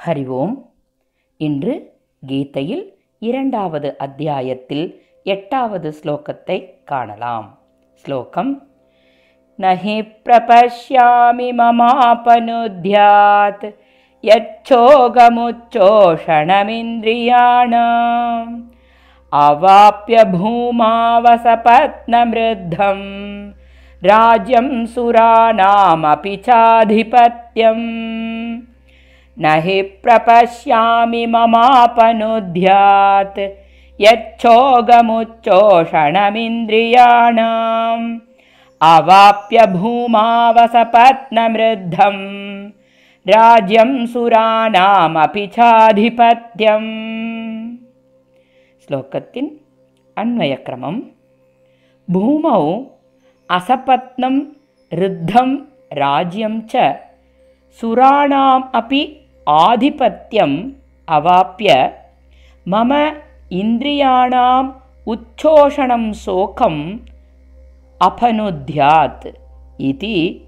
ஹரி ஓம் இன்று கீதையில் இரண்டாவது அத்தியாயத்தில் எட்டாவது ஸ்லோகத்தை காணலாம் ஸ்லோகம் நஹி பிரபஷ்யாமி மமாபனுத்யாத் यच्छोगमुच्चोषणमिन्द्रियाणाम् अवाप्य भूमावसपत्नमृद्धम् राज्यं सुराणामपि चाधिपत्यम् न हि प्रपश्यामि ममापनुध्यात्। यच्छोगमुच्चोषणमिन्द्रियाणाम् अवाप्य अवाप्यूमावसपत्नृद्धं राज्यं सुराणामपि चाधिपत्यम्। श्लोकतिन् अन्वयक्रमं भूमौ असपत्नं ऋद्धं राज्यं च सुराणाम् अपि ஆதிபத்தியம் அவாப்பிய மம இந்திரியாணாம் உச்சோஷணம் சோகம் அபனுத்தியாத் இது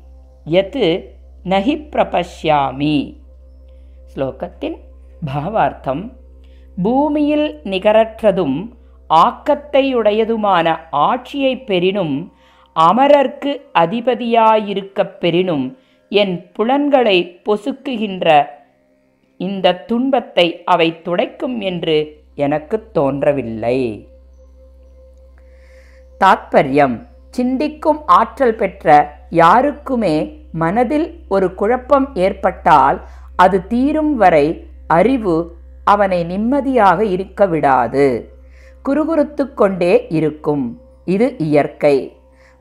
எத் நகி பிரபஷ்யாமி. ஸ்லோகத்தின் பாவார்த்தம் பூமியில் நிகரற்றதும் ஆக்கத்தையுடையதுமான ஆட்சியைப் பெறினும் அமரர்க்கு அதிபதியாயிருக்கப் பெறினும் என் புலன்களை பொசுக்குகின்ற இந்த துன்பத்தை அவை துடைக்கும் என்று எனக்கு தோன்றவில்லை. தாத்பரியம். சிந்திக்கும் ஆற்றல் பெற்ற யாருக்குமே மனதில் ஒரு குழப்பம் ஏற்பட்டால் அது தீரும் வரை அறிவு அவனை நிம்மதியாக இருக்க விடாது. குறுகுறுத்து கொண்டே இருக்கும். இது இயற்கை.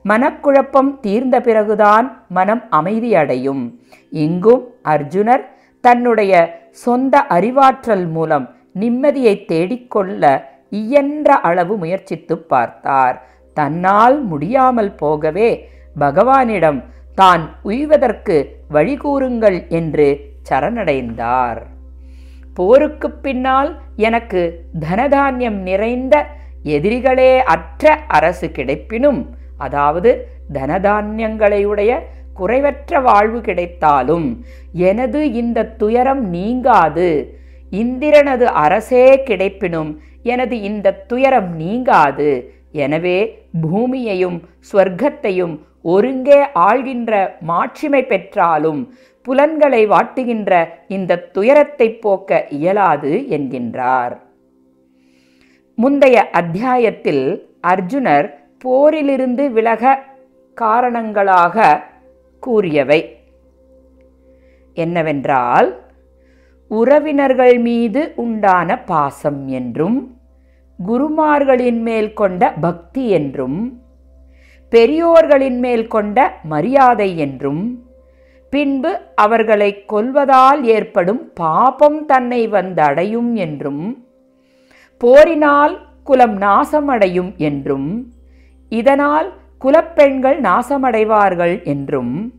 மனக்குழப்பம் தீர்ந்த பிறகுதான் மனம் அமைதியடையும். இங்கும் அர்ஜுனர் தன்னுடைய சொந்த அறிவாற்றல் மூலம் நிம்மதியை தேடிக்கொள்ள இயன்ற அளவு முயற்சித்து பார்த்தார். தன்னால் முடியாமல் போகவே பகவானிடம் தான் உய்வதற்கு வழிகூறுங்கள் என்று சரணடைந்தார். போருக்கு பின்னால் எனக்கு தனதானியம் நிறைந்த எதிரிகளே அற்ற அரசு கிடைப்பினும் அதாவது தனதானியங்களையுடைய குறைவற்ற வாழ்வு கிடைத்தாலும் எனது இந்த துயரம் நீங்காது. இந்திரனது அரசே கிடைப்பினும் எனது இந்த துயரம் நீங்காது. எனவே பூமியையும் ஸ்வர்க்கத்தையும் ஒருங்கே ஆள்கின்ற மாட்சிமை பெற்றாலும் புலன்களை வாட்டுகின்ற இந்த துயரத்தை போக்க இயலாது என்கின்றார். முந்தைய அத்தியாயத்தில் அர்ஜுனர் போரிலிருந்து விலக காரணங்களாக கூறியவை. என்னவென்றால் உறவினர்கள் மீது உண்டான பாசம் என்றும் குருமார்களின் மேல் கொண்ட பக்தி என்றும் பெரியோர்களின் மேல் கொண்ட மரியாதை என்றும் பின்பு அவர்களை கொல்வதால் ஏற்படும் பாபம் தன்னை வந்தடையும் என்றும் போரினால் குலம் நாசமடையும் என்றும் இதனால் குலப்பெண்கள் நாசமடைவார்கள் என்றும்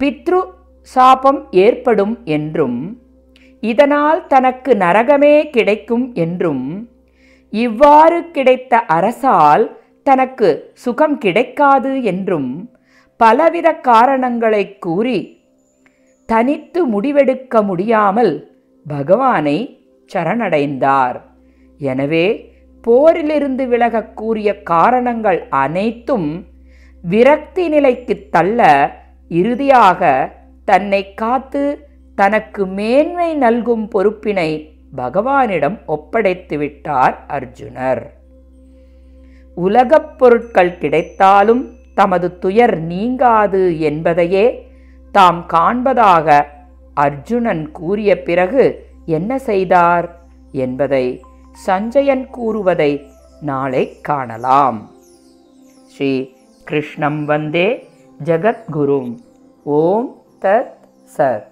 பித்ரு சாபம் ஏற்படும் என்றும் இதனால் தனக்கு நரகமே கிடைக்கும் என்றும் இவ்வாறு கிடைத்த அரசால் தனக்கு சுகம் கிடைக்காது என்றும் பலவித காரணங்களை கூறி தனித்து முடிவெடுக்க முடியாமல் பகவானை சரணடைந்தார். எனவே போரிலிருந்து விலக கூறிய காரணங்கள் அனைத்தும் விரக்தி நிலைக்கு தள்ள இறுதியாக தன்னை காத்து தனக்கு மேன்மை நல்கும் பொறுப்பினை பகவானிடம் ஒப்படைத்து விட்டார் அர்ஜுனர். உலகப் பொருட்கள் கிடைத்தாலும் தமது துயர் நீங்காது என்பதையே தாம் காண்பதாக அர்ஜுனன் கூறிய பிறகு என்ன செய்தார் என்பதை சஞ்சயன் கூறுவதை நாளை காணலாம். ஸ்ரீ கிருஷ்ணம் வந்தே ஜகத்குரும். ஓம் தத் சத்.